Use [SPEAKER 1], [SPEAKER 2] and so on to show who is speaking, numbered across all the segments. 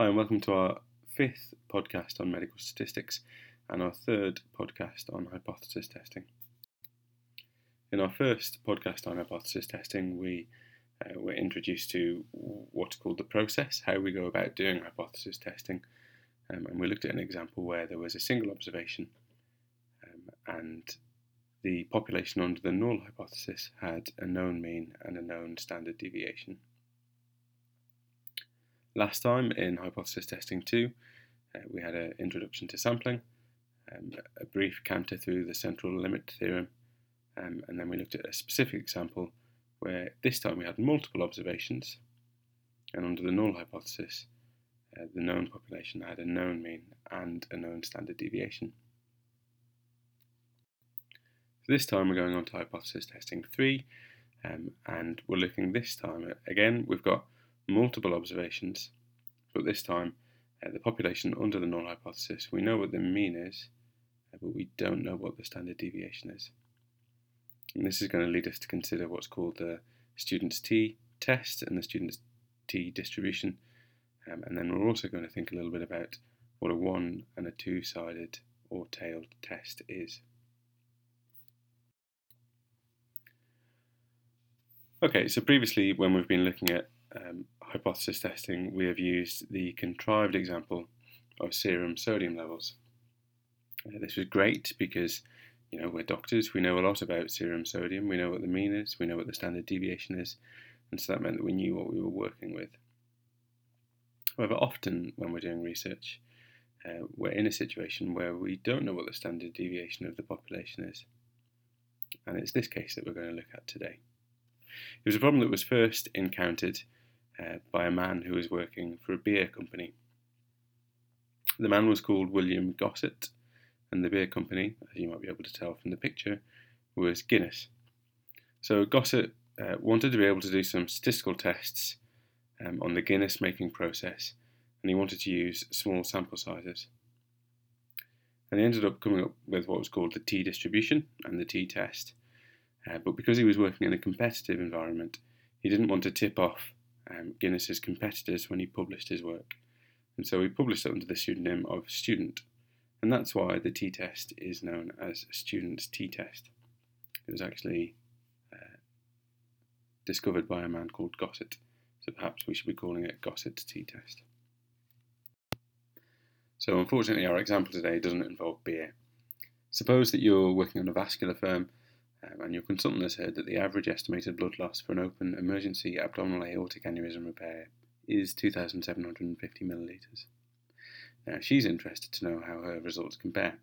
[SPEAKER 1] Hi, and welcome to our fifth podcast on medical statistics and our third podcast on hypothesis testing. In our first podcast on hypothesis testing, we uh, were introduced to what's called the process, how we go about doing hypothesis testing, um, and we looked at an example where there was a single observation um, and the population under the null hypothesis had a known mean and a known standard deviation. Last time in hypothesis testing 2, uh, we had an introduction to sampling, um, a brief canter through the central limit theorem, um, and then we looked at a specific example where this time we had multiple observations, and under the null hypothesis, uh, the known population had a known mean and a known standard deviation. So this time we're going on to hypothesis testing 3, um, and we're looking this time at, again, we've got multiple observations, but this time uh, the population under the null hypothesis, we know what the mean is, uh, but we don't know what the standard deviation is. And this is going to lead us to consider what's called the student's t test and the student's t distribution. Um, and then we're also going to think a little bit about what a one and a two sided or tailed test is. Okay, so previously when we've been looking at um, hypothesis testing, we have used the contrived example of serum sodium levels. Uh, this was great because you know we're doctors, we know a lot about serum sodium, we know what the mean is, we know what the standard deviation is, and so that meant that we knew what we were working with. However, often when we're doing research, uh, we're in a situation where we don't know what the standard deviation of the population is. And it's this case that we're going to look at today. It was a problem that was first encountered uh, by a man who was working for a beer company. The man was called William Gosset, and the beer company, as you might be able to tell from the picture, was Guinness. So Gosset uh, wanted to be able to do some statistical tests um, on the Guinness making process, and he wanted to use small sample sizes. And he ended up coming up with what was called the t distribution and the t test. Uh, but because he was working in a competitive environment, he didn't want to tip off um, Guinness's competitors when he published his work. And so he published it under the pseudonym of Student. And that's why the t test is known as Student's t test. It was actually uh, discovered by a man called Gosset, so perhaps we should be calling it Gosset's t test. So, unfortunately, our example today doesn't involve beer. Suppose that you're working on a vascular firm um, and your consultant has heard that the average estimated blood loss for an open emergency abdominal aortic aneurysm repair is 2,750 millilitres. Now, she's interested to know how her results compare.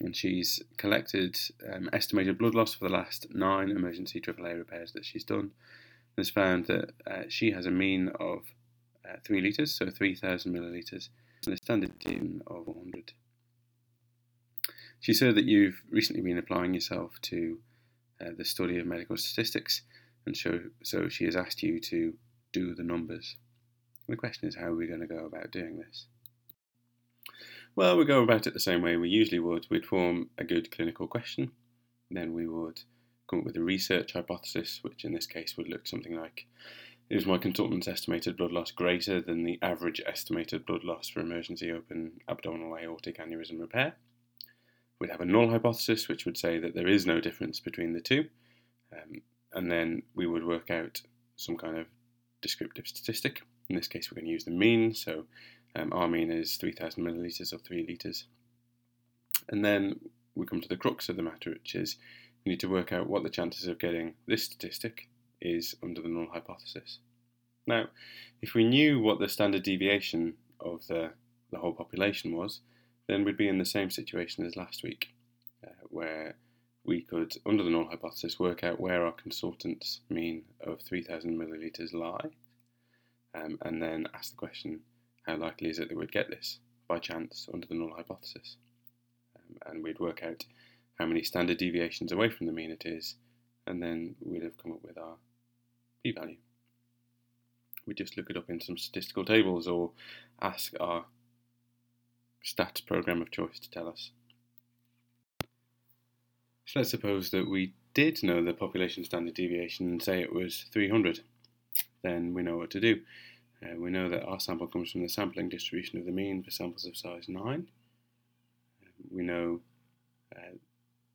[SPEAKER 1] And she's collected um, estimated blood loss for the last nine emergency AAA repairs that she's done and has found that uh, she has a mean of uh, 3 litres, so 3,000 millilitres, and a standard deviation of 100. She said that you've recently been applying yourself to uh, the study of medical statistics, and so, so she has asked you to do the numbers. And the question is, how are we going to go about doing this? Well, we go about it the same way we usually would. We'd form a good clinical question, then we would come up with a research hypothesis, which in this case would look something like is my consultant's estimated blood loss greater than the average estimated blood loss for emergency open abdominal aortic aneurysm repair? We'd have a null hypothesis, which would say that there is no difference between the two. Um, and then we would work out some kind of descriptive statistic. In this case, we're going to use the mean. So um, our mean is 3,000 millilitres or 3 litres. And then we come to the crux of the matter, which is we need to work out what the chances of getting this statistic is under the null hypothesis. Now, if we knew what the standard deviation of the, the whole population was, then we'd be in the same situation as last week, uh, where we could, under the null hypothesis, work out where our consultant's mean of 3,000 millilitres lie, um, and then ask the question, how likely is it that we'd get this by chance under the null hypothesis? Um, and we'd work out how many standard deviations away from the mean it is, and then we'd have come up with our p-value. We just look it up in some statistical tables or ask our stats program of choice to tell us. So let's suppose that we did know the population standard deviation and say it was 300. Then we know what to do. Uh, we know that our sample comes from the sampling distribution of the mean for samples of size 9. Um, we know uh,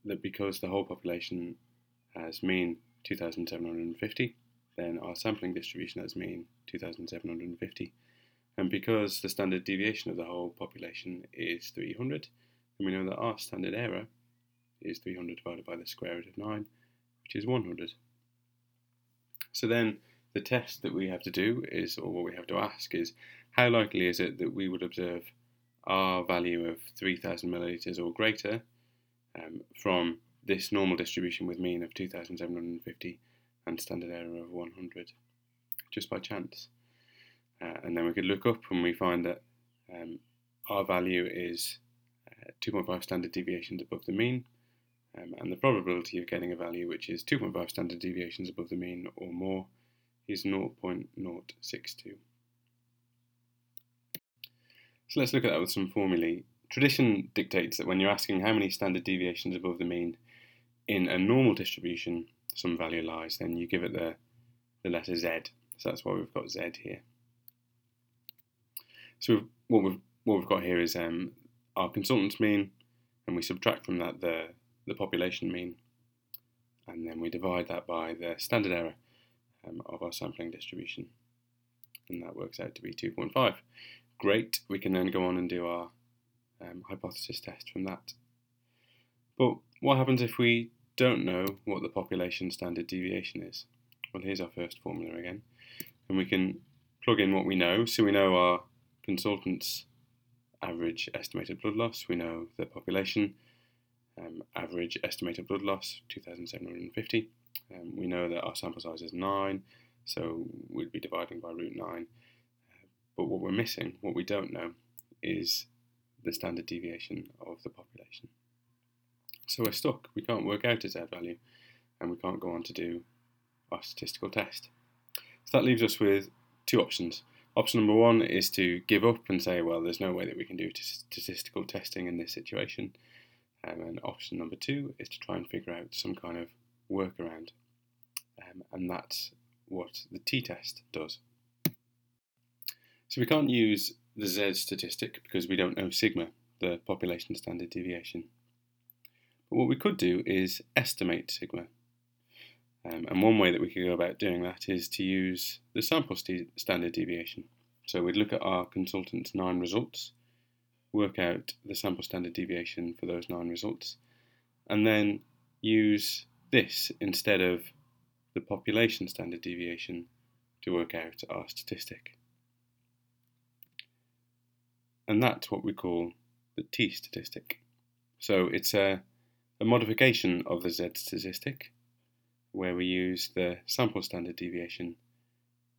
[SPEAKER 1] that because the whole population has mean 2750, then our sampling distribution has mean 2750. And because the standard deviation of the whole population is 300, then we know that our standard error is 300 divided by the square root of 9, which is 100. So then the test that we have to do is, or what we have to ask is, how likely is it that we would observe our value of 3000 millilitres or greater um, from this normal distribution with mean of 2750 and standard error of 100, just by chance. Uh, and then we could look up and we find that um, R value is uh, 2.5 standard deviations above the mean, um, and the probability of getting a value which is 2.5 standard deviations above the mean or more is 0.062. So let's look at that with some formulae. Tradition dictates that when you're asking how many standard deviations above the mean in a normal distribution some value lies, then you give it the, the letter Z. So that's why we've got Z here. So what we've what we've got here is um, our consultant's mean, and we subtract from that the the population mean, and then we divide that by the standard error um, of our sampling distribution, and that works out to be 2.5. Great, we can then go on and do our um, hypothesis test from that. But what happens if we don't know what the population standard deviation is? Well, here's our first formula again, and we can plug in what we know. So we know our consultant's average estimated blood loss, we know the population um, average estimated blood loss, 2,750. Um, we know that our sample size is 9, so we'd be dividing by root 9. Uh, but what we're missing, what we don't know, is the standard deviation of the population. So we're stuck. We can't work out a Z value, and we can't go on to do our statistical test. So that leaves us with two options. Option number one is to give up and say, well, there's no way that we can do statistical testing in this situation. Um, and option number two is to try and figure out some kind of workaround. Um, and that's what the t-test does. So we can't use the Z statistic because we don't know sigma, the population standard deviation. But what we could do is estimate sigma. Um, and one way that we could go about doing that is to use the sample st standard deviation. So we'd look at our consultant's nine results, work out the sample standard deviation for those nine results, and then use this instead of the population standard deviation to work out our statistic. And that's what we call the t statistic. So it's a, a modification of the z statistic where we use the sample standard deviation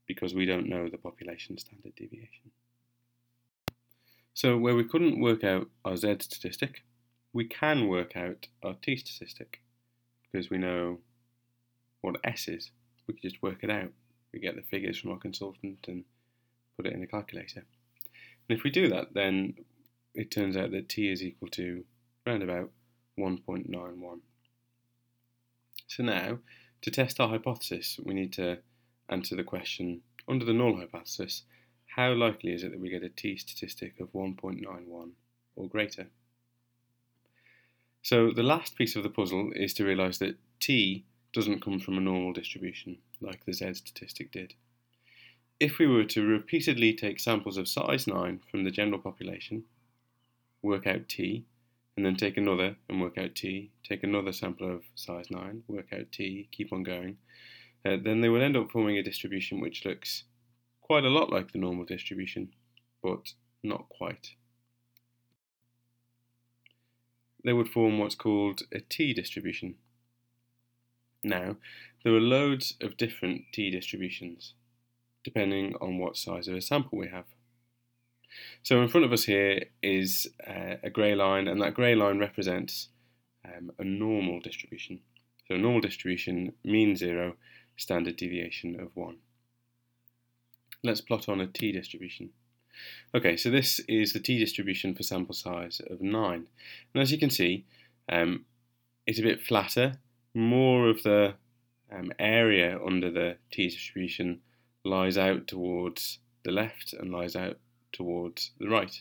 [SPEAKER 1] because we don't know the population standard deviation. So where we couldn't work out our z statistic, we can work out our t statistic because we know what s is. We can just work it out. We get the figures from our consultant and put it in a calculator. And if we do that, then it turns out that t is equal to around about 1.91. So now to test our hypothesis, we need to answer the question under the null hypothesis how likely is it that we get a t statistic of 1.91 or greater? So the last piece of the puzzle is to realise that t doesn't come from a normal distribution like the z statistic did. If we were to repeatedly take samples of size 9 from the general population, work out t, and then take another and work out t, take another sample of size 9, work out t, keep on going, uh, then they will end up forming a distribution which looks quite a lot like the normal distribution, but not quite. They would form what's called a t distribution. Now, there are loads of different t distributions, depending on what size of a sample we have. So in front of us here is uh, a grey line, and that grey line represents um, a normal distribution. So a normal distribution, mean zero, standard deviation of one. Let's plot on a t distribution. Okay, so this is the t distribution for sample size of 9. And as you can see, um, it's a bit flatter. More of the um, area under the t distribution lies out towards the left and lies out towards the right.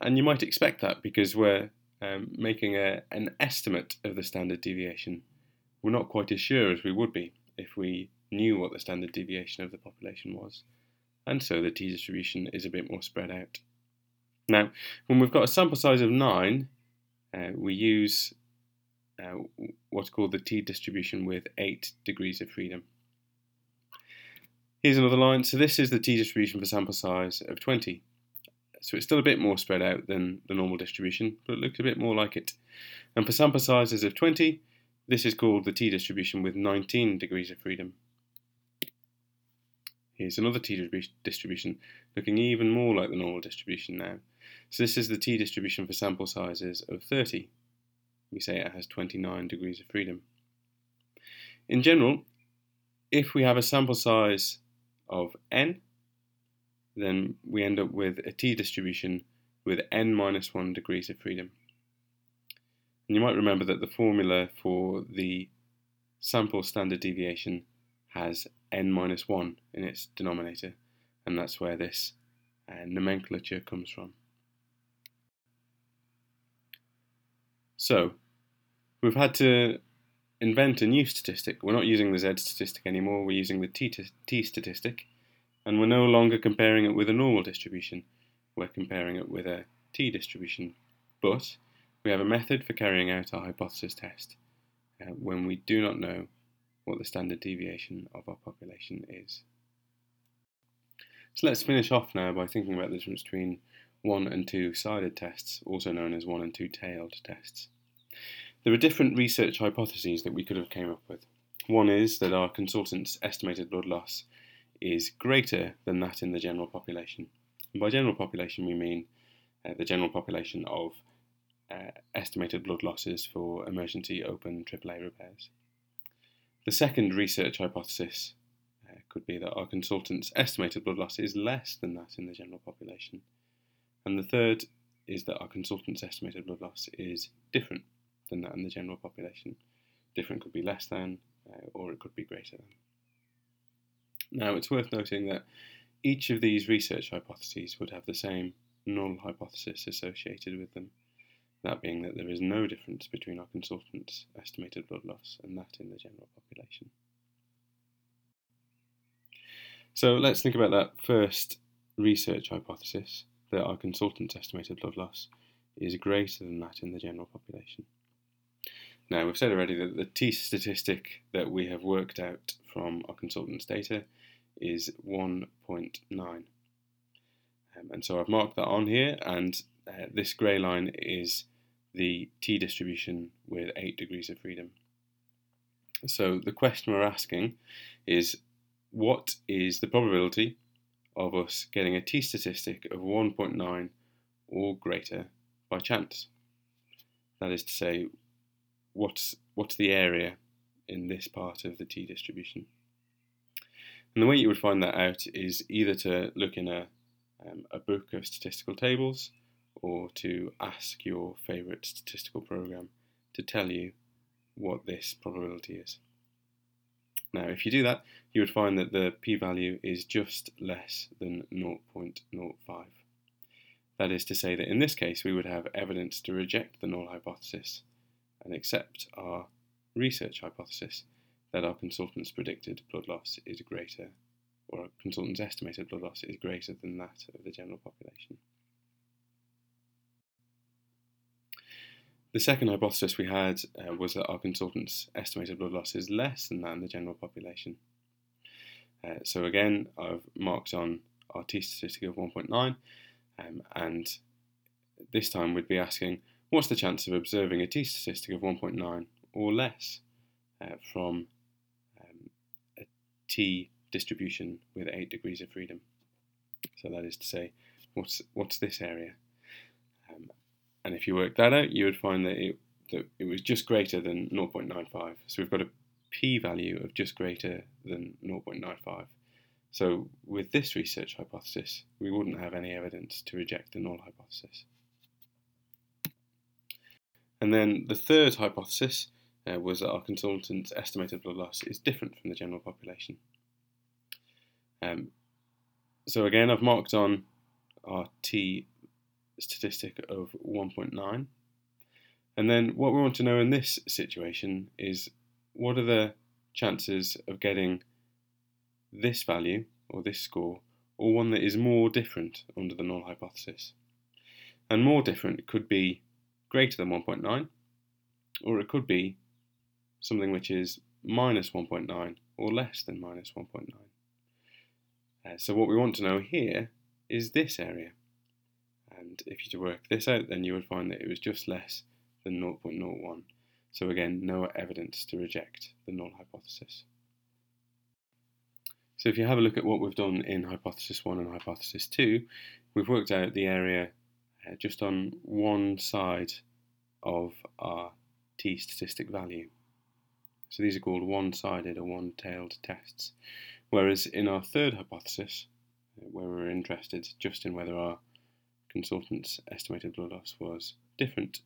[SPEAKER 1] And you might expect that because we're um, making a, an estimate of the standard deviation. We're not quite as sure as we would be if we knew what the standard deviation of the population was. And so the t distribution is a bit more spread out. Now, when we've got a sample size of 9, uh, we use uh, what's called the t distribution with 8 degrees of freedom. Here's another line. So this is the t distribution for sample size of 20. So it's still a bit more spread out than the normal distribution, but it looks a bit more like it. And for sample sizes of 20, this is called the t distribution with 19 degrees of freedom. Here's another t distribution looking even more like the normal distribution now. So this is the t distribution for sample sizes of 30. We say it has 29 degrees of freedom. In general, if we have a sample size of n, then we end up with a t distribution with n minus 1 degrees of freedom. And you might remember that the formula for the sample standard deviation has n minus 1 in its denominator, and that's where this uh, nomenclature comes from. So, we've had to invent a new statistic. We're not using the z statistic anymore, we're using the t, t statistic, and we're no longer comparing it with a normal distribution, we're comparing it with a t distribution. But we have a method for carrying out our hypothesis test uh, when we do not know what the standard deviation of our population is. So let's finish off now by thinking about the difference between one and two sided tests, also known as one and two tailed tests. There are different research hypotheses that we could have came up with. One is that our consultant's estimated blood loss is greater than that in the general population. And by general population, we mean uh, the general population of uh, estimated blood losses for emergency open AAA repairs. The second research hypothesis uh, could be that our consultant's estimated blood loss is less than that in the general population. And the third is that our consultant's estimated blood loss is different than that in the general population. Different could be less than, uh, or it could be greater than. Now, it's worth noting that each of these research hypotheses would have the same null hypothesis associated with them that being that there is no difference between our consultant's estimated blood loss and that in the general population. So let's think about that first research hypothesis that our consultant's estimated blood loss is greater than that in the general population. Now, we've said already that the t statistic that we have worked out from our consultant's data is 1.9. Um, and so I've marked that on here, and uh, this grey line is the t distribution with 8 degrees of freedom. So the question we're asking is what is the probability of us getting a t statistic of 1.9 or greater by chance? That is to say, what's, what's the area in this part of the t distribution? And the way you would find that out is either to look in a, um, a book of statistical tables or to ask your favourite statistical program to tell you what this probability is. Now, if you do that, you would find that the p-value is just less than 0.05. That is to say that in this case, we would have evidence to reject the null hypothesis and accept our research hypothesis that our consultant's predicted blood loss is greater, or our consultant's estimated blood loss is greater than that of the general population. The second hypothesis we had uh, was that our consultant's estimated blood loss is less than that in the general population. Uh, so again, I've marked on our t statistic of 1.9, um, and this time we'd be asking, what's the chance of observing a t statistic of 1.9 or less uh, from um, a t distribution with 8 degrees of freedom? So that is to say, what's, what's this area? Um, and if you work that out, you would find that it, that it was just greater than 0.95. So we've got a p-value of just greater than 0.95. So with this research hypothesis, we wouldn't have any evidence to reject the null hypothesis. And then the third hypothesis uh, was that our consultant's estimated blood loss is different from the general population. Um, so again, I've marked on our t statistic of 1.9. And then what we want to know in this situation is what are the chances of getting this value or this score or one that is more different under the null hypothesis. And more different could be greater than 1.9 or it could be something which is minus 1.9 or less than minus 1.9. Uh, so what we want to know here is this area. And if you to work this out, then you would find that it was just less than 0.01. So again, no evidence to reject the null hypothesis. So if you have a look at what we've done in hypothesis 1 and hypothesis 2, we've worked out the area uh, just on one side of our t statistic value. So these are called one-sided or one-tailed tests. Whereas in our third hypothesis, uh, where we are interested just in whether our consultant's estimated blood loss was different,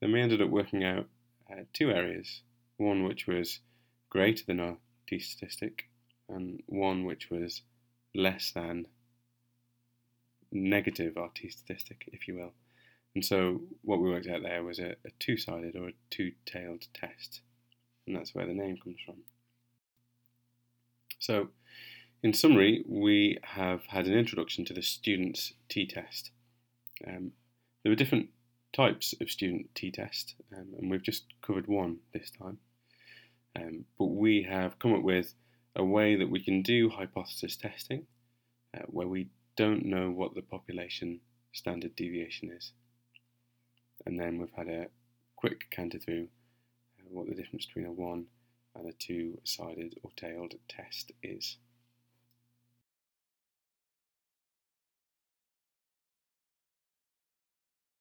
[SPEAKER 1] then we ended up working out uh, two areas. One which was greater than our t statistic, and one which was less than negative our t statistic, if you will. And so what we worked out there was a, a two sided or a two tailed test and that's where the name comes from. So, in summary, we have had an introduction to the student's t-test. Um, there were different types of student t-test, um, and we've just covered one this time. Um, but we have come up with a way that we can do hypothesis testing uh, where we don't know what the population standard deviation is. And then we've had a quick canter through uh, what the difference between a one and a two sided or tailed test is.